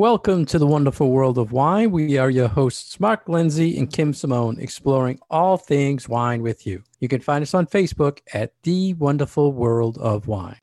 Welcome to the wonderful world of wine. We are your hosts, Mark Lindsay and Kim Simone, exploring all things wine with you. You can find us on Facebook at The Wonderful World of Wine.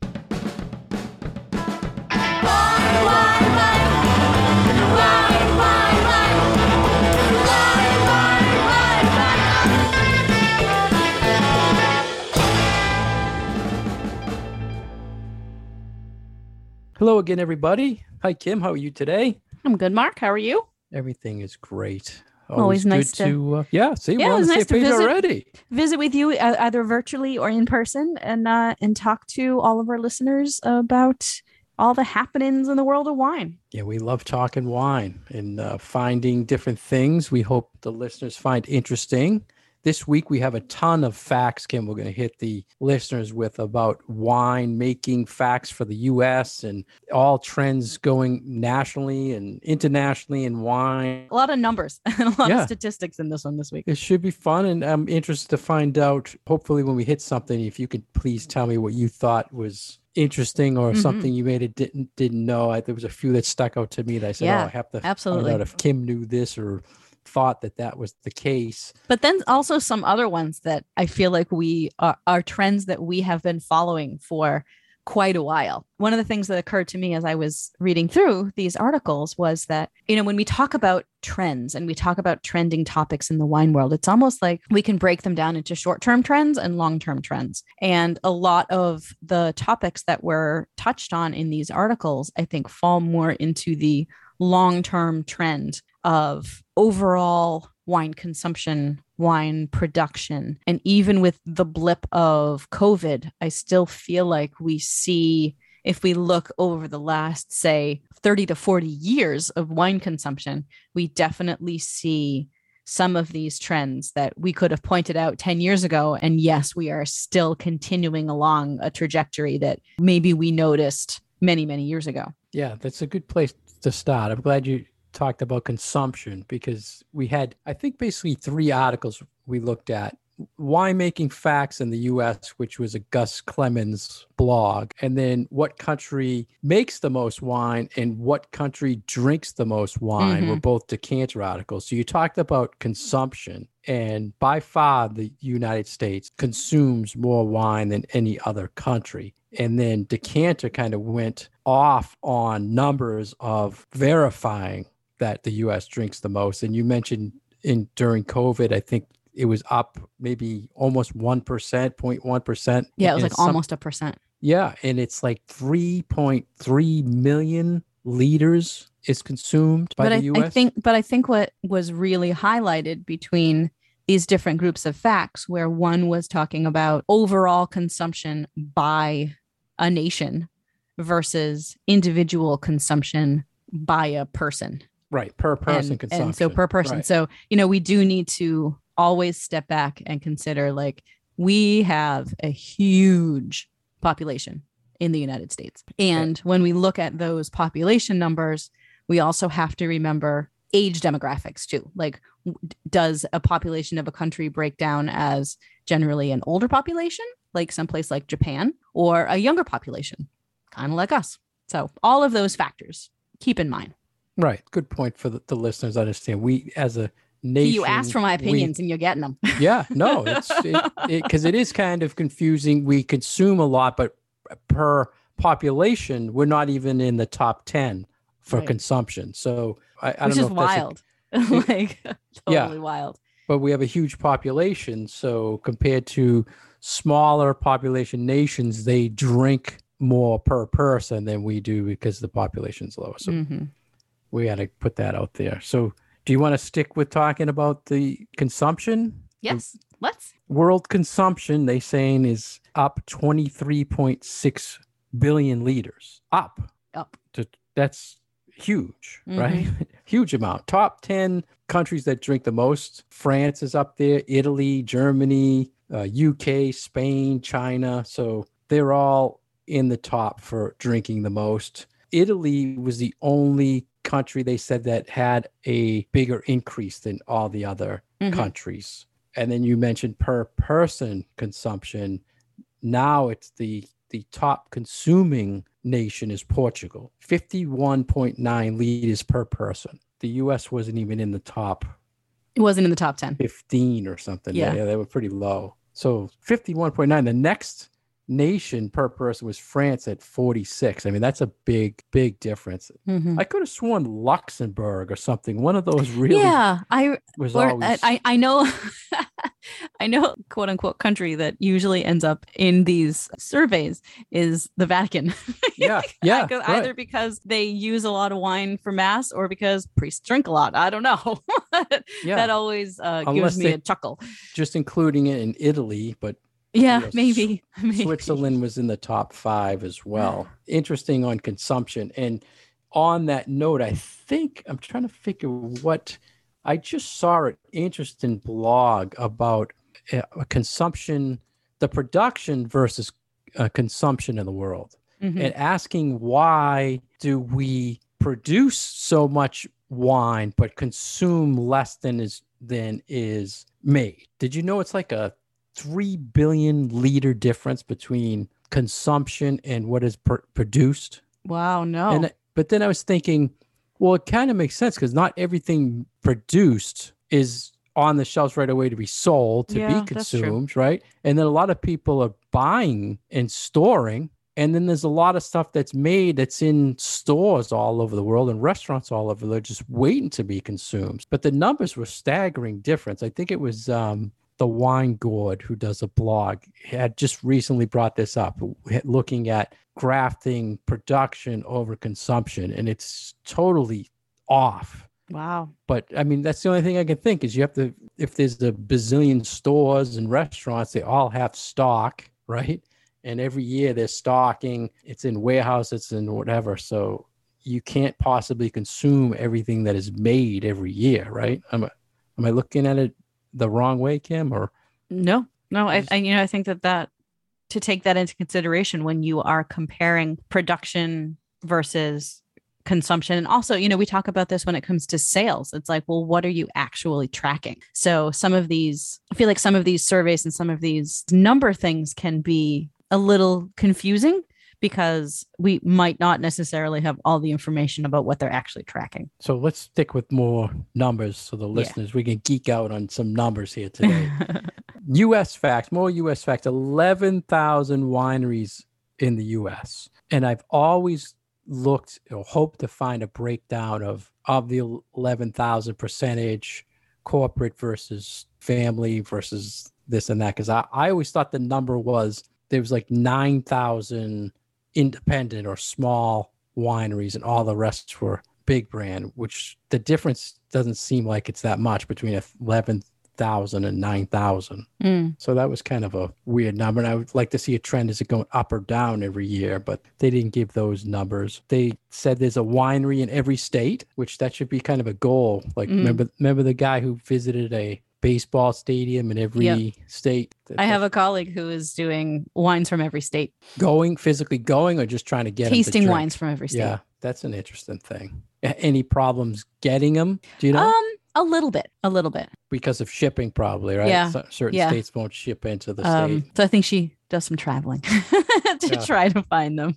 Hello again, everybody. Hi, Kim. How are you today? I'm good, Mark. How are you? Everything is great. Always nice good to- uh, yeah. See, Yeah, we're on the nice same page visit. already. Visit with you uh, either virtually or in person, and uh, and talk to all of our listeners about all the happenings in the world of wine. Yeah, we love talking wine and uh, finding different things. We hope the listeners find interesting. This week we have a ton of facts, Kim. We're going to hit the listeners with about wine making facts for the U.S. and all trends going nationally and internationally in wine. A lot of numbers and a lot Yeah. of statistics in this one this week. It should be fun, and I'm interested to find out. Hopefully, when we hit something, if you could please tell me what you thought was interesting or Mhm. something you made it didn't didn't know. I, there was a few that stuck out to me that I said, Yeah, "Oh, I have to absolutely. out if Kim knew this or thought that that was the case." But then also some other ones that I feel like we are, are trends that we have been following for quite a while. One of the things that occurred to me as I was reading through these articles was that, you know, when we talk about trends and we talk about trending topics in the wine world, it's almost like we can break them down into short term trends and long term trends. And a lot of the topics that were touched on in these articles, I think, fall more into the long term trend of overall wine consumption, wine production. And even with the blip of COVID, I still feel like we see, if we look over the last, say, 30 to 40 years of wine consumption, we definitely see some of these trends that we could have pointed out 10 years ago. And yes, we are still continuing along a trajectory that maybe we noticed many, many years ago. Yeah, that's a good place to start. I'm glad you talked about consumption because we had, I think, basically three articles we looked at winemaking facts in the US, which was a Gus Clemens blog, and then what country makes the most wine and what country drinks the most wine mm-hmm. were both decanter articles. So you talked about consumption, and by far the United States consumes more wine than any other country. And then decanter kind of went off on numbers of verifying that the US drinks the most. And you mentioned in during COVID, I think it was up maybe almost 1%, 0.1%. Yeah, it was like some- almost a percent. Yeah. And it's like 3.3 million liters is consumed by but the I, US. I think but I think what was really highlighted between these different groups of facts where one was talking about overall consumption by a nation versus individual consumption by a person right. Per person and, consumption. and so per person Right. so you know we do need to always step back and consider like we have a huge population in the united states and when we look at those population numbers we also have to remember age demographics too like does a population of a country break down as generally an older population like someplace like japan or a younger population kind of like us so all of those factors keep in mind Right. Good point for the, the listeners I understand. We, as a nation, you asked for my we- opinions and you're getting them yeah no it's because it, because it is kind of confusing we consume a lot but per population we're not even in the top 10 for Right. consumption so i, I which don't is know if that's a- wild like Yeah. totally wild but we have a huge population so compared to smaller population nations they drink more per person than we do because the population's lower so Mhm. We got to put that out there. So do you want to stick with talking about the consumption? Yes let's. World consumption they saying is up 23.6 billion liters. Up. Up. to, that's huge Mm-hmm. right? Huge amount. Top 10 countries that drink the most. France is up there italy germany uh, uk spain china. So they're all in the top for drinking the most. Italy was the only country they said that had a bigger increase than all the other Mhm. countries. And then you mentioned per person consumption. Now it's the the top consuming nation is Portugal, 51.9 liters per person. The US wasn't even in the top It wasn't in the top 10. 15 or something. Yeah. yeah, they were pretty low. So 51.9. The next nation per person was France at 46. I mean, that's a big, big difference. Mhm. I could have sworn Luxembourg or something. One of those really Yeah, I was or, always. I I know I know quote unquote country that usually ends up in these surveys is the Vatican. yeah, yeah. Because- right. Either because they use a lot of wine for mass or because priests drink a lot. I don't know. yeah. that always uh, gives me they- a chuckle. just including it in Italy, but Yeah, maybe, maybe. Switzerland was in the top five as well. Interesting on consumption. And on that note, I think I'm trying to figure what I just saw an interesting blog about uh, consumption, the production versus uh, consumption in the world, Mhm. and asking why do we produce so much wine but consume less than is than is made? Did you know it's like a three billion liter difference between consumption and what is pr- produced. Wow, no. And but then I was thinking, well, it kind of makes sense because not everything produced is on the shelves right away to be sold to Yeah, be consumed, right? And then a lot of people are buying and storing. And then there's a lot of stuff that's made that's in stores all over the world and restaurants all over. They're just waiting to be consumed. But the numbers were staggering difference. I think it was um, the Wine Gourd who does a blog had just recently brought this up, looking at grafting production over consumption, and it's totally off. wow. But I mean, that's the only thing I can think is you have to, if there's a bazillion stores and restaurants, they all have stock, right? And every year they're stocking, it's in warehouses and whatever. So you can't possibly consume everything that is made every year, right? Am I, am I looking at it the wrong way, Kim? Or No, no. I, I, you know, I think that that to take that into consideration when you are comparing production versus consumption, and also, you know, we talk about this when it comes to sales. It's like, well, what are you actually tracking? So some of these, I feel like some of these surveys and some of these number things can be a little confusing because we might not necessarily have all the information about what they're actually tracking. so let's stick with more numbers so the listeners we can geek out on some numbers here today. US facts, more US facts 11,000 wineries in the US. And I've always looked or hoped to find a breakdown of of the 11,000 percentage corporate versus family versus this and that because I, I always thought the number was there was like 9,000 independent or small wineries and all the rest were big brand which the difference doesn't seem like it's that much between 11,000 and 9,000 Mm. so that was kind of a weird number. And I would like to see a trend. Is it going up or down every year? But they didn't give those numbers. They said there's a winery in every state, which that should be kind of a goal. Like Mm. remember remember the guy who visited a baseball stadium in every Yep. state? That- I have a colleague who is doing wines from every state, going physically going or just trying to get tasting drink? wines from every state. Yeah, that's an interesting thing. Any problems getting them? Do you know? Um, a little bit, a little bit. because of shipping, probably, right? Yeah, So- certain yeah. states won't ship into the Um, state. so I think she does some traveling to Yeah. try to find them.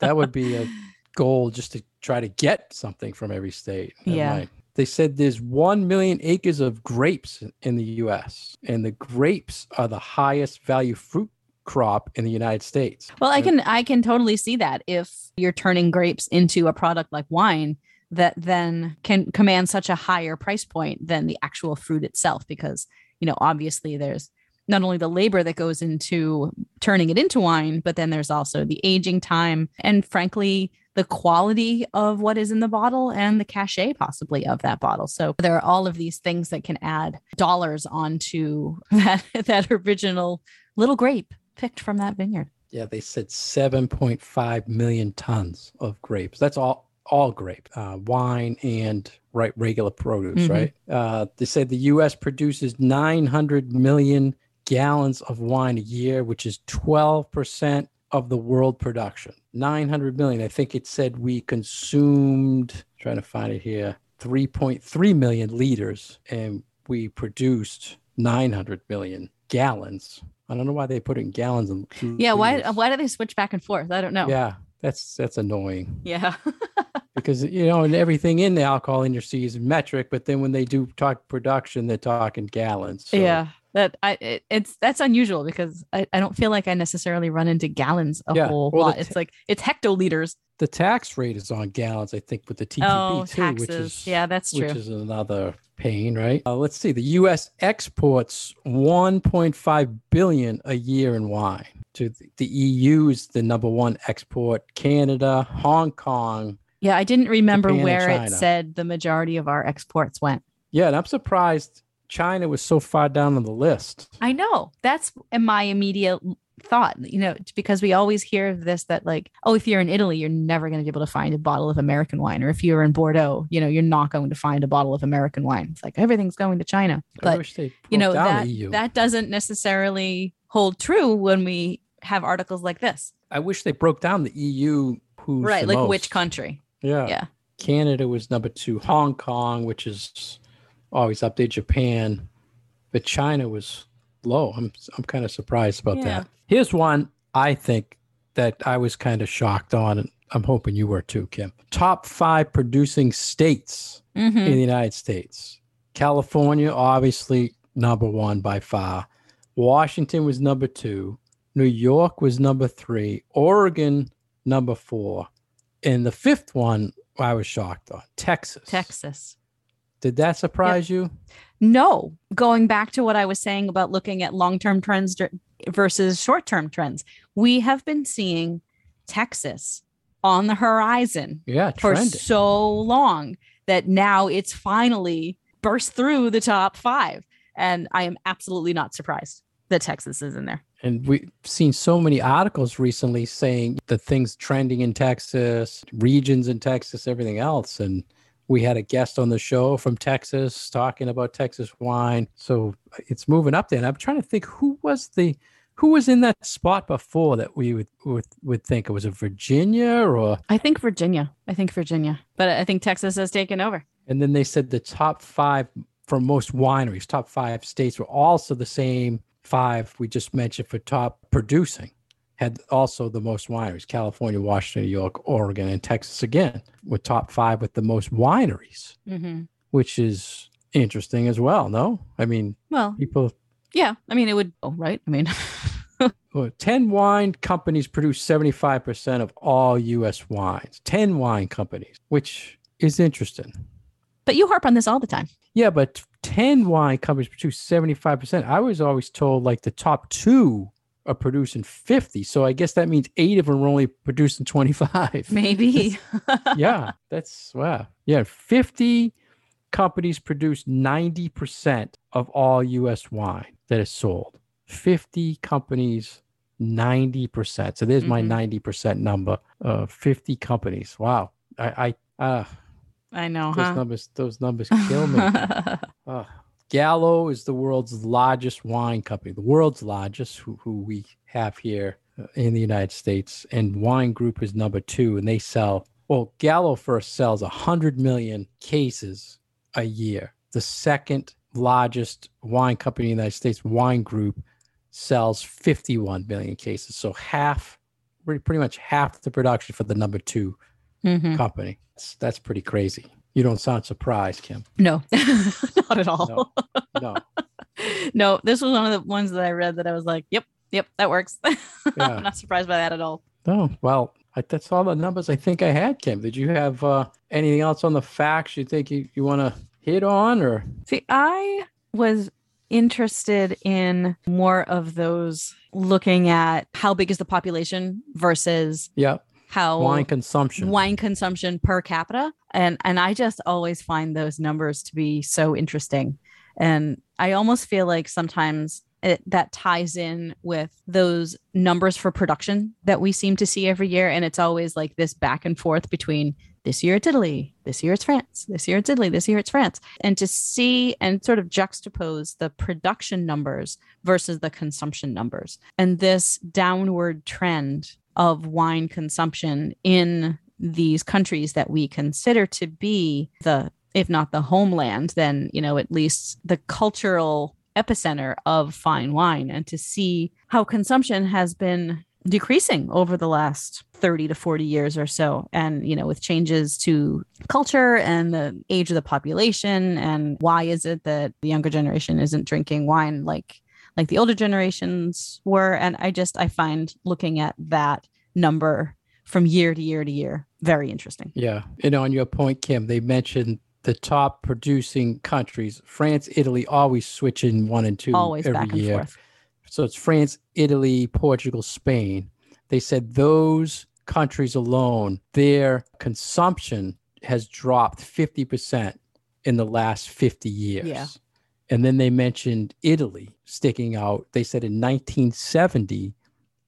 that would be a goal just to try to get something from every state. That Yeah. might- They said there's 1 million acres of grapes in the US, and the grapes are the highest value fruit crop in the United States. Well, I can I can totally see that if you're turning grapes into a product like wine that then can command such a higher price point than the actual fruit itself because you know obviously there's not only the labor that goes into turning it into wine but then there's also the aging time and frankly the quality of what is in the bottle and the cachet possibly of that bottle so there are all of these things that can add dollars onto that that original little grape picked from that vineyard Yeah, they said 7.5 million tons of grapes. That's all all grape, uh, wine and right regular produce, Mhm. right? Uh, they said the U.S. produces 900 million gallons of wine a year, which is 12 percent of the world production. 900 million. I think it said we consumed. Trying to find it here. 3.3 million liters, and we produced 900 million gallons. I don't know why they put it in gallons and Yeah, why why do they switch back and forth? I don't know. Yeah, That's that's annoying Yeah. because you know and everything in the alcohol industry is metric, but then when they do talk production, they're talking gallons. So yeah. That I it, it's that's unusual because I, I don't feel like I necessarily run into gallons a Yeah, whole well, lot. t- it's like it's hectoliters. The tax rate is on gallons, I think, with the TTB oh, too, taxes. which is yeah, that's true. which is another pain, right? Uh, let's see. The U.S. exports 1.5 billion a year in wine. To the, the EU is the number one export. Canada, Hong Kong. yeah, I didn't remember Japan where it said the majority of our exports went. Yeah, and I'm surprised China was so far down on the list. I know. That's my immediate thought, you know, because we always hear of this that like, oh, if you're in Italy, you're never going to be able to find a bottle of American wine. Or if you're in Bordeaux, you know, you're not going to find a bottle of American wine. It's like everything's going to China. But you know that that doesn't necessarily hold true when we have articles like this. I wish they broke down the EU. Who's right. Like which country? Yeah. Yeah. Canada was number two. Hong Kong, which is always up there. Japan, but China was low. I'm I'm kind of surprised about Yeah. that. Here's one I think that I was kind of shocked on, and I'm hoping you were too, Kim. Top five producing states Mhm. in the United States. California, obviously number one by far. Washington was number two. New York was number three. Oregon, number four. And the fifth one, I was shocked on Texas. Texas. Did that surprise you? No, going back to what I was saying about looking at long term trends versus short term trends, we have been seeing Texas on the horizon Yeah, for trending. so long that now it's finally burst through the top five. And I am absolutely not surprised that Texas is in there. And we've seen so many articles recently saying the things trending in Texas, regions in Texas, everything else. And we had a guest on the show from Texas talking about Texas wine. So it's moving up there. And I'm trying to think who was the who was in that spot before that we would would, would think it was a Virginia or I think Virginia. I think Virginia, but I think Texas has taken over. and then they said the top five for most wineries, top five states were also the same five we just mentioned for top producing. Had also the most wineries California, Washington, New York, Oregon, and Texas again, with top five with the most wineries, Mm-hmm. which is interesting as well. No, I mean, Well, people, yeah. I mean, it would. Oh, right. I mean, well, 10 wine companies produce 75% of all US wines. 10 wine companies, which is interesting. but you harp on this all the time. Yeah, but 10 wine companies produce 75%. I was always told like the top two are producing 50. So I guess that means eight of them are only producing 25. Maybe. yeah, that's wow. Yeah, 50 companies produce 90% of all US wine that is sold. 50 companies, 90%. So there's my Mhm. 90% number. Uh, 50 companies. Wow. I, I, uh, I know, those huh? numbers, those numbers kill me. Uh, Gallo is the world's largest wine company, the world's largest, who, who we have here uh, in the United States. And Wine Group is number two, and they sell, well, Gallo first sells 100 million cases a year. The second largest wine company in the United States, Wine Group, sells 51 million cases. So half, pretty much half the production for the number two Mhm. company. That's, that's pretty crazy. You don't sound surprised, Kim. No, not at all. No. No. this was one of the ones that I read that I was like, yep, yep, that works. Yeah. I'm not surprised by that at all. Oh, well, I, that's all the numbers I think I had, Kim. Did you have uh, anything else on the facts you think you, you want to hit on or? See, I was interested in more of those looking at how big is the population versus Yeah, how wine consumption. wine consumption per capita. And and i just always find those numbers to be so interesting. And i almost feel like sometimes it, that ties in with those numbers for production that we seem to see every year. And it's always like this back and forth between this year it's italy this year it's france this year it's italy this year it's france. And to see and sort of juxtapose the production numbers versus the consumption numbers. And this downward trend of wine consumption in these countries that we consider to be the if not the homeland then you know at least the cultural epicenter of fine wine. And to see how consumption has been decreasing over the last 30 to 40 years or so and you know with changes to culture and the age of the population and why is it that the younger generation isn't drinking wine like like the older generations were. And i just i find looking at that number from year to year to year very interesting. Yeah. And on your point kim they mentioned the top producing countries france italy always switching one and two always every back and year. forth. So it's france italy portugal spain. They said those countries alone their consumption has dropped 50% in the last 50 years. Yeah. And then they mentioned italy sticking out they said in 1970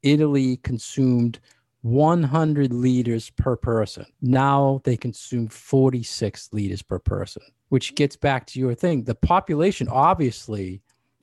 italy consumed 100 liters per person. Now they consume 46 liters per person, which gets back to your thing. The population obviously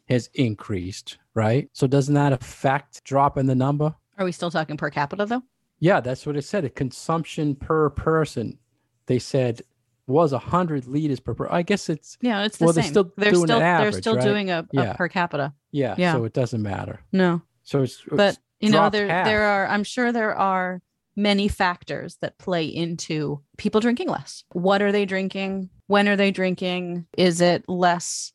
has increased, right? So doesn't that affect drop in the number? are we still talking per capita though Yeah, that's what it said. A consumption per person, they said was 100 liters per person. I guess it's yeah it's the Well, they're same still they're doing an still they're average, still right? doing a, a Yeah. per capita yeah, Yeah. so it doesn't matter. no So it's but it's you know there half. there are i'm sure there are many factors that play into people drinking less what are they drinking when are they drinking is it less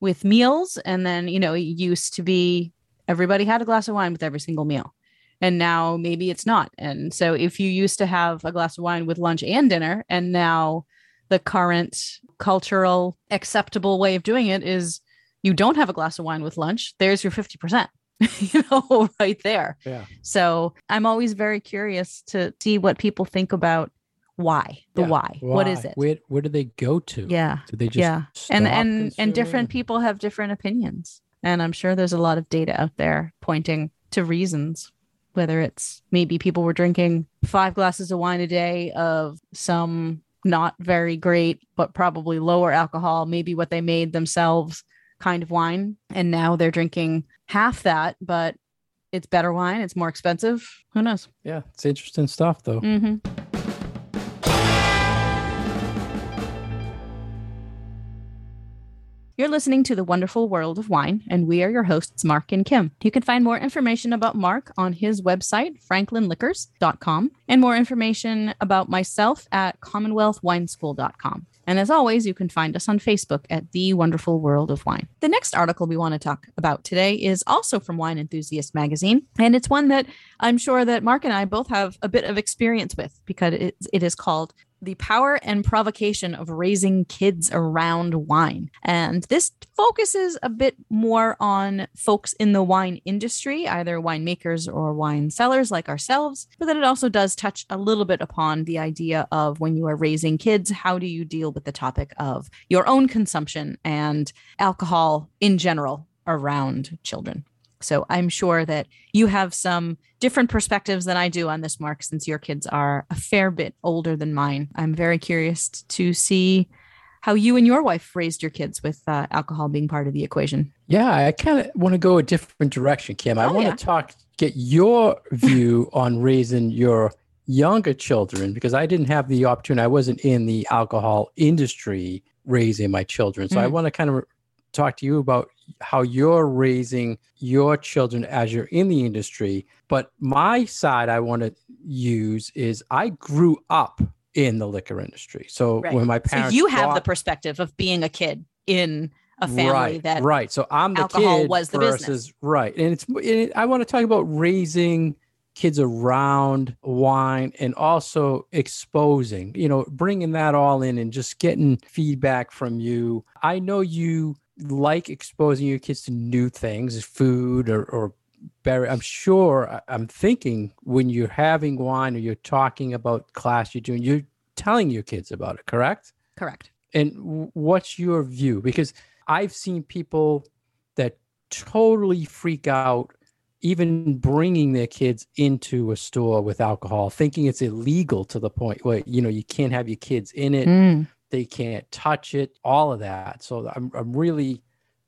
with meals and then you know it used to be everybody had a glass of wine with every single meal and now maybe it's not and so if you used to have a glass of wine with lunch and dinner and now the current cultural acceptable way of doing it is you don't have a glass of wine with lunch there's your 50% you know right there Yeah. so i'm always very curious to see what people think about why the Yeah. why. what is it Where where do they go to? yeah Do they just yeah and and and different people have different opinions and i'm sure there's a lot of data out there pointing to reasons whether it's maybe people were drinking five glasses of wine a day of some not very great but probably lower alcohol maybe what they made themselves kind of wine. And now they're drinking half that but it's better wine. It's more expensive. Who knows? Yeah, it's interesting stuff though. hmm You're listening to The Wonderful World of Wine, and we are your hosts, Mark and Kim. You can find more information about Mark on his website, franklinliquors.com, and more information about myself at commonwealthwineschool.com. And as always, you can find us on Facebook at The Wonderful World of Wine. The next article we want to talk about today is also from Wine Enthusiast magazine, and it's one that I'm sure that Mark and I both have a bit of experience with because it, is called the power and provocation of raising kids around wine. And this focuses a bit more on folks in the wine industry, either winemakers or wine sellers like ourselves, but then it also does touch a little bit upon the idea of when you are raising kids, how do you deal with the topic of your own consumption and alcohol in general around children. So I'm sure that you have some different perspectives than I do on this, Mark, since your kids are a fair bit older than mine. I'm very curious to see how you and your wife raised your kids with uh, alcohol being part of the equation. Yeah, I kind of want to go a different direction, Kim. I Oh, want yeah. to talk, get your view on raising your younger children because I didn't have the opportunity. I wasn't in the alcohol industry raising my children. So I Mm. want to kind of talk to you about how you're raising your children as you're in the industry. But my side I want to use is I grew up in the liquor industry. So Right. when my So parents you have the perspective of being a kid in a family right, that right. So I'm the alcohol kid was the versus business. right, and it's. It, I want to talk about raising kids around wine and also exposing. You know, bringing that all in and just getting feedback from you. I know you like exposing your kids to new things, food or or. I'm sure. I'm thinking when you're having wine or you're talking about class you're doing, you're telling your kids about it, correct? correct. And what's your view? Because I've seen people that totally freak out, even bringing their kids into a store with alcohol, thinking it's illegal to the point where you know you can't have your kids in it, Mm. They can't touch it, all of that. So I'm I'm really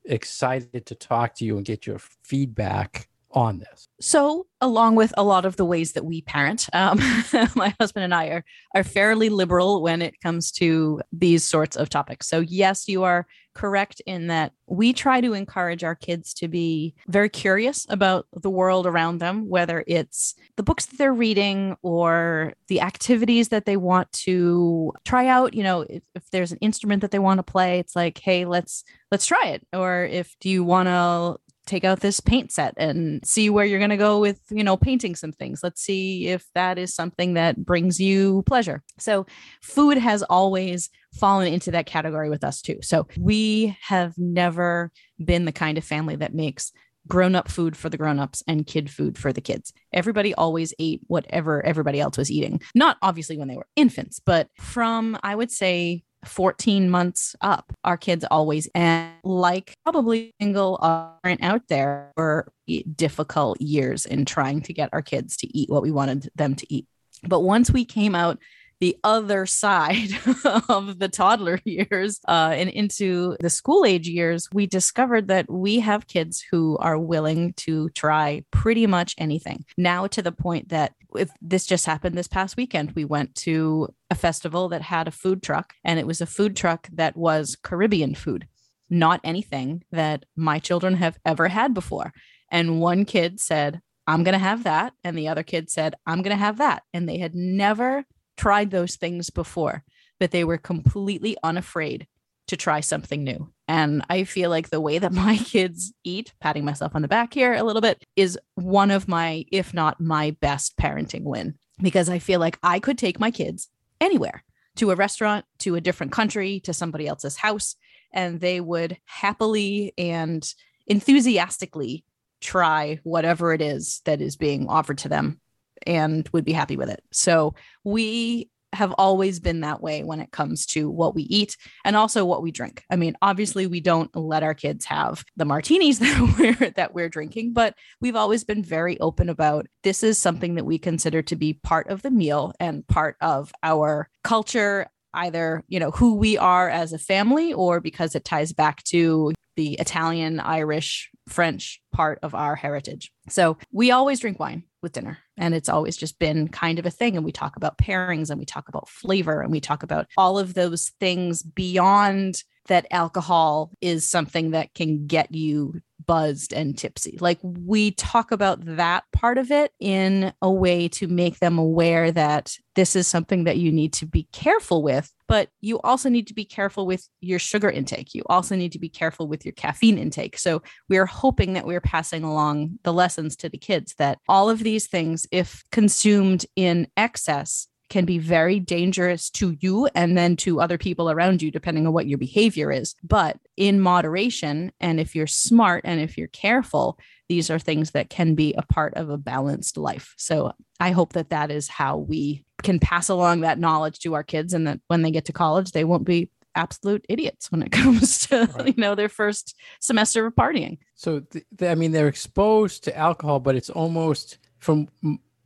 excited to talk to you and get your feedback on this? So, along with a lot of the ways that we parent, um, my husband and I are are fairly liberal when it comes to these sorts of topics. So, yes, you are correct in that we try to encourage our kids to be very curious about the world around them, whether it's the books that they're reading or the activities that they want to try out. You know, if, if there's an instrument that they want to play, it's like, hey, let's let's try it. Or if do you want to take out this paint set and see where you're going to go with you know painting some things let's see if that is something that brings you pleasure so food has always fallen into that category with us too so we have never been the kind of family that makes grown up food for the grown ups and kid food for the kids. Everybody always ate whatever everybody else was eating. Not obviously when they were infants, but from I would say 14 months up, our kids always, and like probably single parent out there, were difficult years in trying to get our kids to eat what we wanted them to eat. But once we came out the other side of the toddler years uh, and into the school age years, we discovered that we have kids who are willing to try pretty much anything. Now, to the point that if this just happened this past weekend, we went to a festival that had a food truck, and it was a food truck that was Caribbean food, not anything that my children have ever had before. And one kid said, I'm going to have that. And the other kid said, I'm going to have that. And they had never tried those things before, but they were completely unafraid to try something new. And I feel like the way that my kids eat, patting myself on the back here a little bit, is one of my, if not my best parenting win, because I feel like I could take my kids anywhere to a restaurant, to a different country, to somebody else's house, and they would happily and enthusiastically try whatever it is that is being offered to them and would be happy with it. So we have always been that way when it comes to what we eat and also what we drink. I mean, obviously we don't let our kids have the martinis that we're that we're drinking, but we've always been very open about this is something that we consider to be part of the meal and part of our culture either, you know, who we are as a family or because it ties back to the Italian, Irish, French part of our heritage. So we always drink wine with dinner. And it's always just been kind of a thing. And we talk about pairings and we talk about flavor and we talk about all of those things beyond that alcohol is something that can get you buzzed and tipsy. Like we talk about that part of it in a way to make them aware that this is something that you need to be careful with, but you also need to be careful with your sugar intake. You also need to be careful with your caffeine intake. So we're hoping that we're passing along the lessons to the kids that all of these things, if consumed in excess, can be very dangerous to you and then to other people around you, depending on what your behavior is. But in moderation, and if you're smart and if you're careful, these are things that can be a part of a balanced life. So I hope that that is how we can pass along that knowledge to our kids and that when they get to college, they won't be absolute idiots when it comes to right. you know their first semester of partying so th- th- i mean they're exposed to alcohol but it's almost from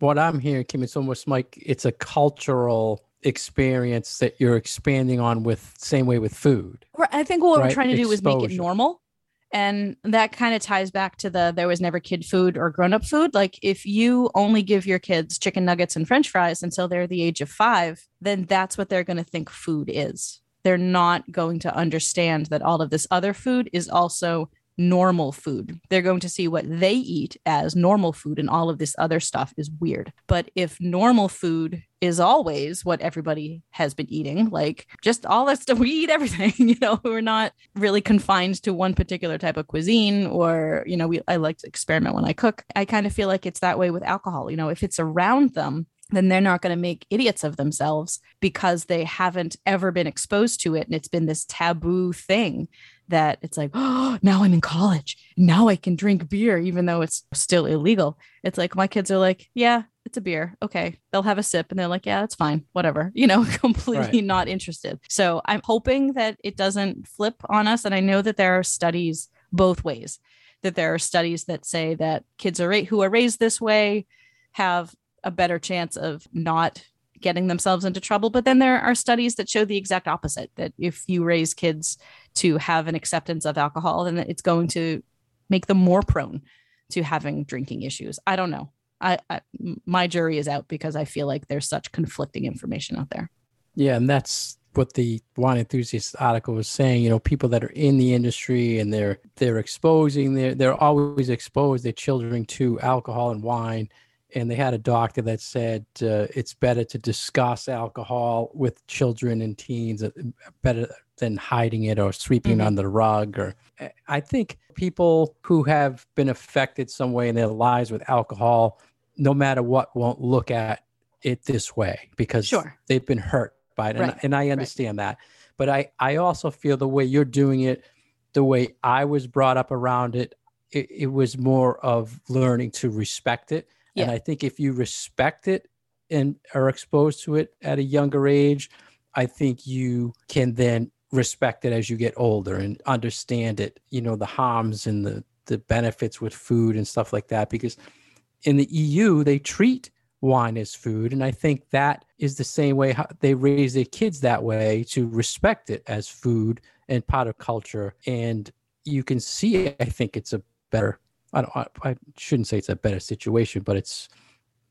what I'm hearing, Kim, it's almost like it's a cultural experience that you're expanding on with same way with food. I think what right? we're trying to do is make it normal. And that kind of ties back to the there was never kid food or grown up food. Like if you only give your kids chicken nuggets and french fries until they're the age of five, then that's what they're going to think food is. They're not going to understand that all of this other food is also normal food. They're going to see what they eat as normal food, and all of this other stuff is weird. But if normal food is always what everybody has been eating, like just all that stuff, we eat everything, you know, we're not really confined to one particular type of cuisine, or, you know, we, I like to experiment when I cook. I kind of feel like it's that way with alcohol. You know, if it's around them, then they're not going to make idiots of themselves because they haven't ever been exposed to it. And it's been this taboo thing that it's like, oh, now I'm in college. Now I can drink beer, even though it's still illegal. It's like my kids are like, yeah, it's a beer. Okay. They'll have a sip and they're like, yeah, that's fine. Whatever, you know, completely right. not interested. So I'm hoping that it doesn't flip on us. And I know that there are studies both ways, that there are studies that say that kids are who are raised this way have a better chance of not getting themselves into trouble. But then there are studies that show the exact opposite that if you raise kids to have an acceptance of alcohol, then it's going to make them more prone to having drinking issues. I don't know. I, I my jury is out because I feel like there's such conflicting information out there. Yeah, and that's what the wine enthusiast article was saying. You know, people that are in the industry and they're they're exposing they're they're always exposed their children to alcohol and wine. And they had a doctor that said uh, it's better to discuss alcohol with children and teens, uh, better than hiding it or sweeping mm-hmm. it under the rug. Or I think people who have been affected some way in their lives with alcohol, no matter what, won't look at it this way because sure. they've been hurt by it. Right. And, and I understand right. that. But I, I also feel the way you're doing it, the way I was brought up around it, it, it was more of learning to respect it. Yeah. And I think if you respect it and are exposed to it at a younger age, I think you can then respect it as you get older and understand it, you know, the harms and the, the benefits with food and stuff like that. Because in the EU, they treat wine as food. And I think that is the same way they raise their kids that way to respect it as food and part of culture. And you can see, I think it's a better, I, don't, I shouldn't say it's a better situation, but it's,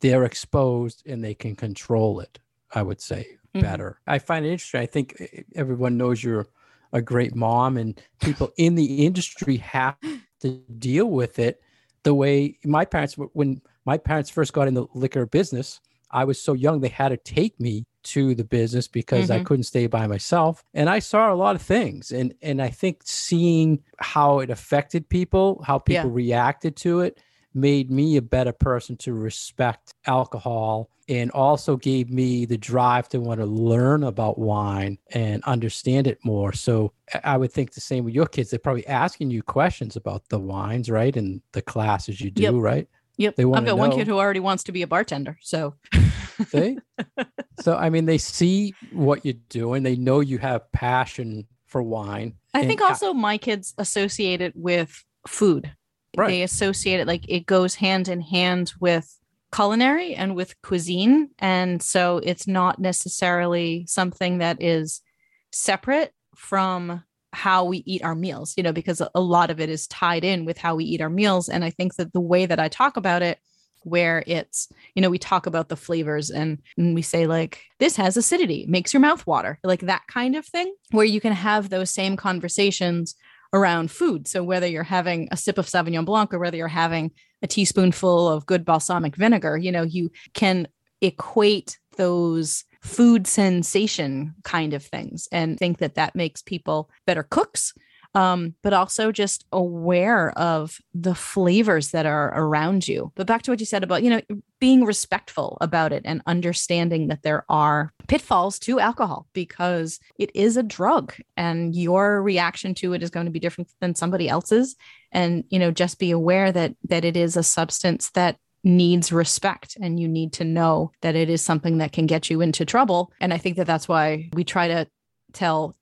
they're exposed and they can control it, I would say mm-hmm. better. I find it interesting. I think everyone knows you're a great mom and people in the industry have to deal with it the way my parents when my parents first got in the liquor business, I was so young they had to take me to the business because mm-hmm. I couldn't stay by myself. And I saw a lot of things. And and I think seeing how it affected people, how people yeah. reacted to it, made me a better person to respect alcohol and also gave me the drive to want to learn about wine and understand it more. So I would think the same with your kids. They're probably asking you questions about the wines, right? And the classes you do, yep. right? Yep. They I've got one kid who already wants to be a bartender. So see? So I mean they see what you're doing. They know you have passion for wine. I think also my kids associate it with food. Right. They associate it like it goes hand in hand with culinary and with cuisine. And so it's not necessarily something that is separate from how we eat our meals, you know, because a lot of it is tied in with how we eat our meals. And I think that the way that I talk about it, where it's, you know, we talk about the flavors and, and we say, like, this has acidity, makes your mouth water, like that kind of thing, where you can have those same conversations around food. So whether you're having a sip of Sauvignon Blanc or whether you're having a teaspoonful of good balsamic vinegar, you know, you can equate those food sensation kind of things and think that that makes people better cooks um, but also just aware of the flavors that are around you. But back to what you said about, you know, being respectful about it and understanding that there are pitfalls to alcohol because it is a drug and your reaction to it is going to be different than somebody else's. And, you know, just be aware that that it is a substance that needs respect and you need to know that it is something that can get you into trouble. And i think that that's why we try to tell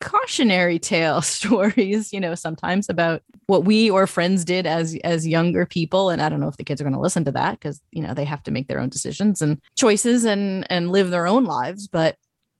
cautionary tale stories you know sometimes about what we or friends did as as younger people. And i don't know if the kids are going to listen to that because you know they have to make their own decisions and choices and and live their own lives. But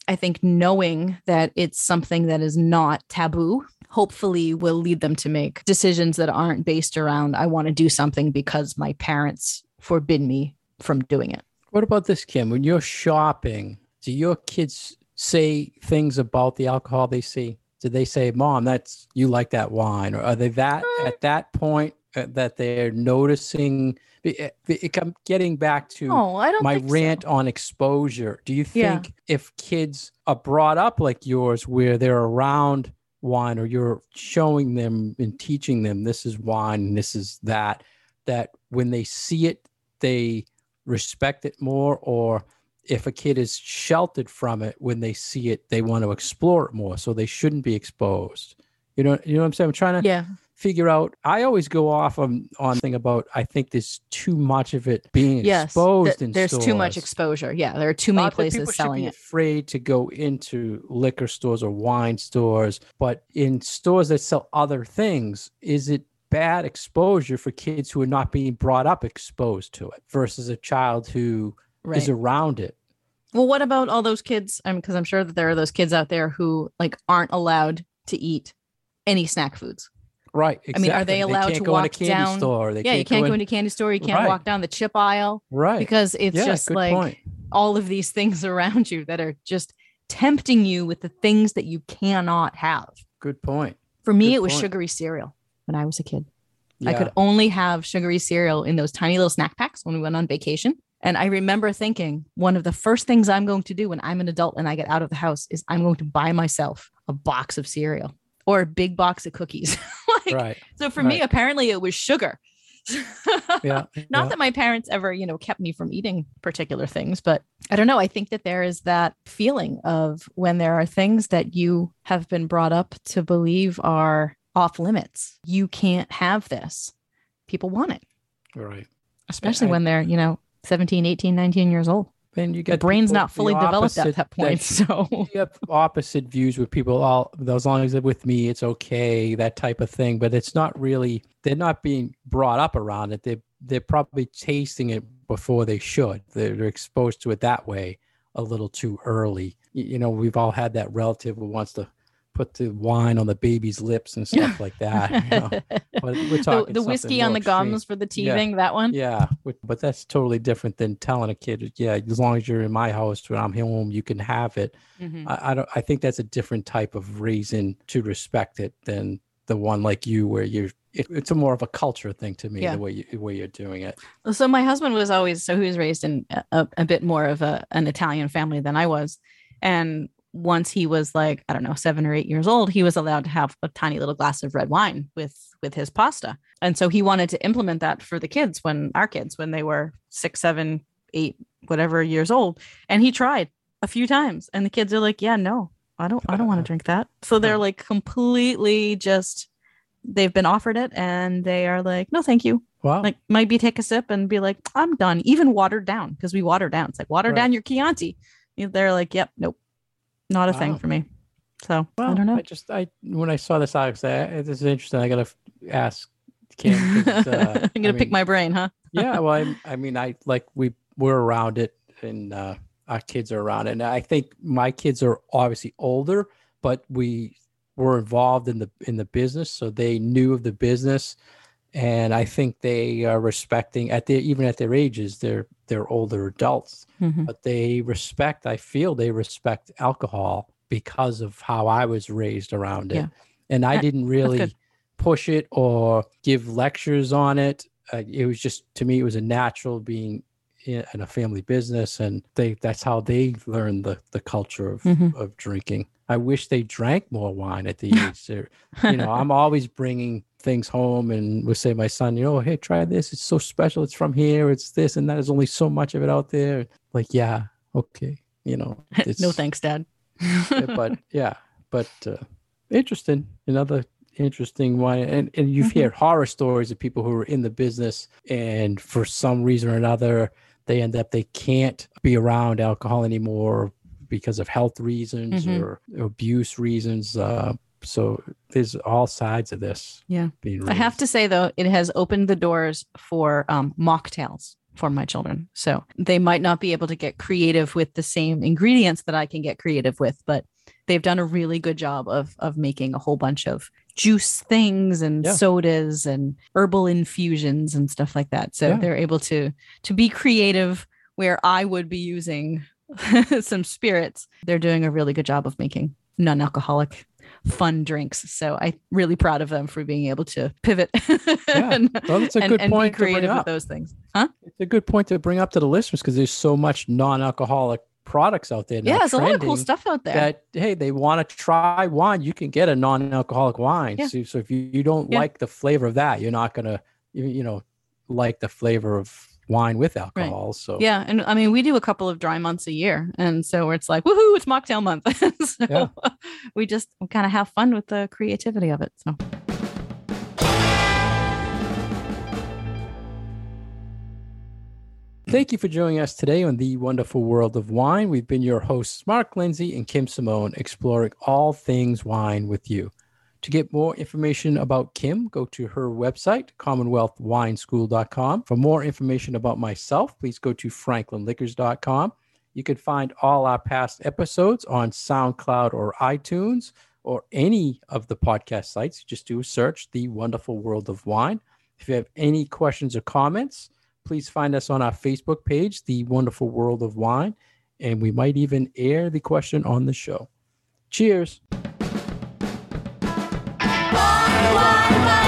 i think knowing that it's something that is not taboo hopefully will lead them to make decisions that aren't based around i want to do something because my parents forbid me from doing it what about this kim when you're shopping do your kids say things about the alcohol they see? Did they say, "Mom, that's you like that wine," or are they that uh, at that point uh, that they're noticing? It, it, I'm getting back to oh, my rant so. on exposure. Do you think yeah. if kids are brought up like yours, where they're around wine, or you're showing them and teaching them this is wine and this is that, that when they see it, they respect it more, or if a kid is sheltered from it when they see it, they want to explore it more. So they shouldn't be exposed. You know, you know what I'm saying? I'm trying to yeah. Figure out. I always go off on on thing about. I think there's too much of it being yes, exposed. Th- there's stores. too much exposure. Yeah, there are too many places selling it. Afraid to go into liquor stores or wine stores, but in stores that sell other things, is it bad exposure for kids who are not being brought up exposed to it versus a child who right. is around it. Well, what about all those kids? I'm because I'm sure that there are those kids out there who like aren't allowed to eat any snack foods. Right. I mean, are they allowed can't to go walk candy down- Store. They yeah, you can't in- go into candy store. You can't Right. walk down the chip aisle right because it's yeah, just like point. all of these things around you that are just tempting you with the things that you cannot have. Good point. For me, Good it was point. sugary cereal when I was a kid. Yeah. I could only have sugary cereal in those tiny little snack packs when we went on vacation. And I remember thinking one of the first things I'm going to do when I'm an adult and I get out of the house is I'm going to buy myself a box of cereal or a big box of cookies. like, right. So for me, apparently it was sugar. Yeah. Not yeah. that my parents ever, you know, kept me from eating particular things, but I don't know. I think that there is that feeling of when there are things that you have been brought up to believe are off limits, you can't have this. People want it, right. especially I- when they're, you know, 17, 18, 19 years old. And you get The brain's people- not fully developed at that point. So, you have opposite views with people all as long as they're with me it's okay that type of thing but it's not really they're not being brought up around it. They're they're probably tasting it before they should. They're, they're exposed to it that way a little too early. You know we've all had that relative who wants to put the wine on the baby's lips and stuff like that you know? but we're the, talking the something whiskey on the gums extreme. for the Yeah. teething, that one. Yeah, but, that's totally different than telling a kid, yeah, as long as you're in my house when I'm home, you can have it. Mhm. I, I don't. I think that's a different type of reason to respect it than the one like you, where you're. It, it's a more of a culture thing to me, Yeah. the way you, the way you're doing it. So my husband was always so he was raised in a- a, a bit more of a an Italian family than I was, and once he was like I don't know seven or eight years old, he was allowed to have a tiny little glass of red wine with with his pasta, and so he wanted to implement that for the kids when our kids when they were six, seven, eight, whatever years old, and he tried a few times, and the kids are like, yeah, no, I don't, I don't want to uh-huh. drink that. So they're uh-huh. like completely just. They've been offered it and they are like, no, thank you Wow. like maybe take a sip and be like i'm done even watered down because we water down it's like water Right. down your chianti they're like yep nope not a thing for me. So well, i don't know. I just I when I saw this, I was like, "Eh, this is interesting. I gotta ask Kim. uh, i'm gonna I pick mean, my brain huh? yeah well I, I mean i like we we're around it and uh our kids are around it. And i think my kids are obviously older but we were involved in the in the business so they knew of the business and i think they are respecting at their even at their ages they're they're older adults Mhm. but they respect i feel they respect alcohol because of how i was raised around it Yeah. and i didn't really push it or give lectures on it uh, it was just to me it was a natural being in, in a family business and they that's how they learned the the culture of Mhm. of drinking i wish they drank more wine at the age you know i'm always bringing things home and would say to my son you know hey try this. It's so special. It's from here. It's this and that. There's only so much of it out there. Like yeah okay you know no thanks dad. But yeah but uh, interesting. Another interesting one and, and you've Mhm. heard horror stories of people who are in the business and for some reason or another they end up they can't be around alcohol anymore because of health reasons Mhm. or abuse reasons uh, so there's all sides of this Yeah. being I have to say though, it has opened the doors for um, mocktails for my children. So they might not be able to get creative with the same ingredients that I can get creative with, but they've done a really good job of of making a whole bunch of juice things and Yeah. sodas and herbal infusions and stuff like that. So Yeah. they're able to to be creative where I would be using some spirits. They're doing a really good job of making non-alcoholic fun drinks. So I'm really proud of them for being able to pivot and, Well, that's a good and point be to bring creative with those things. Huh? it's a good point to bring up to the listeners because there's so much non-alcoholic products out there Yeah, there's a lot of cool stuff out there. that hey they want to try wine you can get a non-alcoholic wine Yeah. so, so if you, you don't Yeah. like the flavor of that you're not gonna you, you know like the flavor of wine with alcohol so yeah, and I mean we do a couple of dry months a year, and so it's like woohoo, it's mocktail month. so Yeah. we just kind of have fun with the creativity of it. So thank you for joining us today on the wonderful world of wine we've been your hosts mark lindsay and kim simone exploring all things wine with you to get more information about Kim, go to her website, commonwealthwineschool.com. For more information about myself, please go to franklinliquors.com. You can find all our past episodes on SoundCloud or iTunes. or any of the podcast sites. Just do a search, The Wonderful World of Wine. If you have any questions or comments, please find us on our Facebook page, The Wonderful World of Wine, and we might even air the question on the show. Cheers why, why.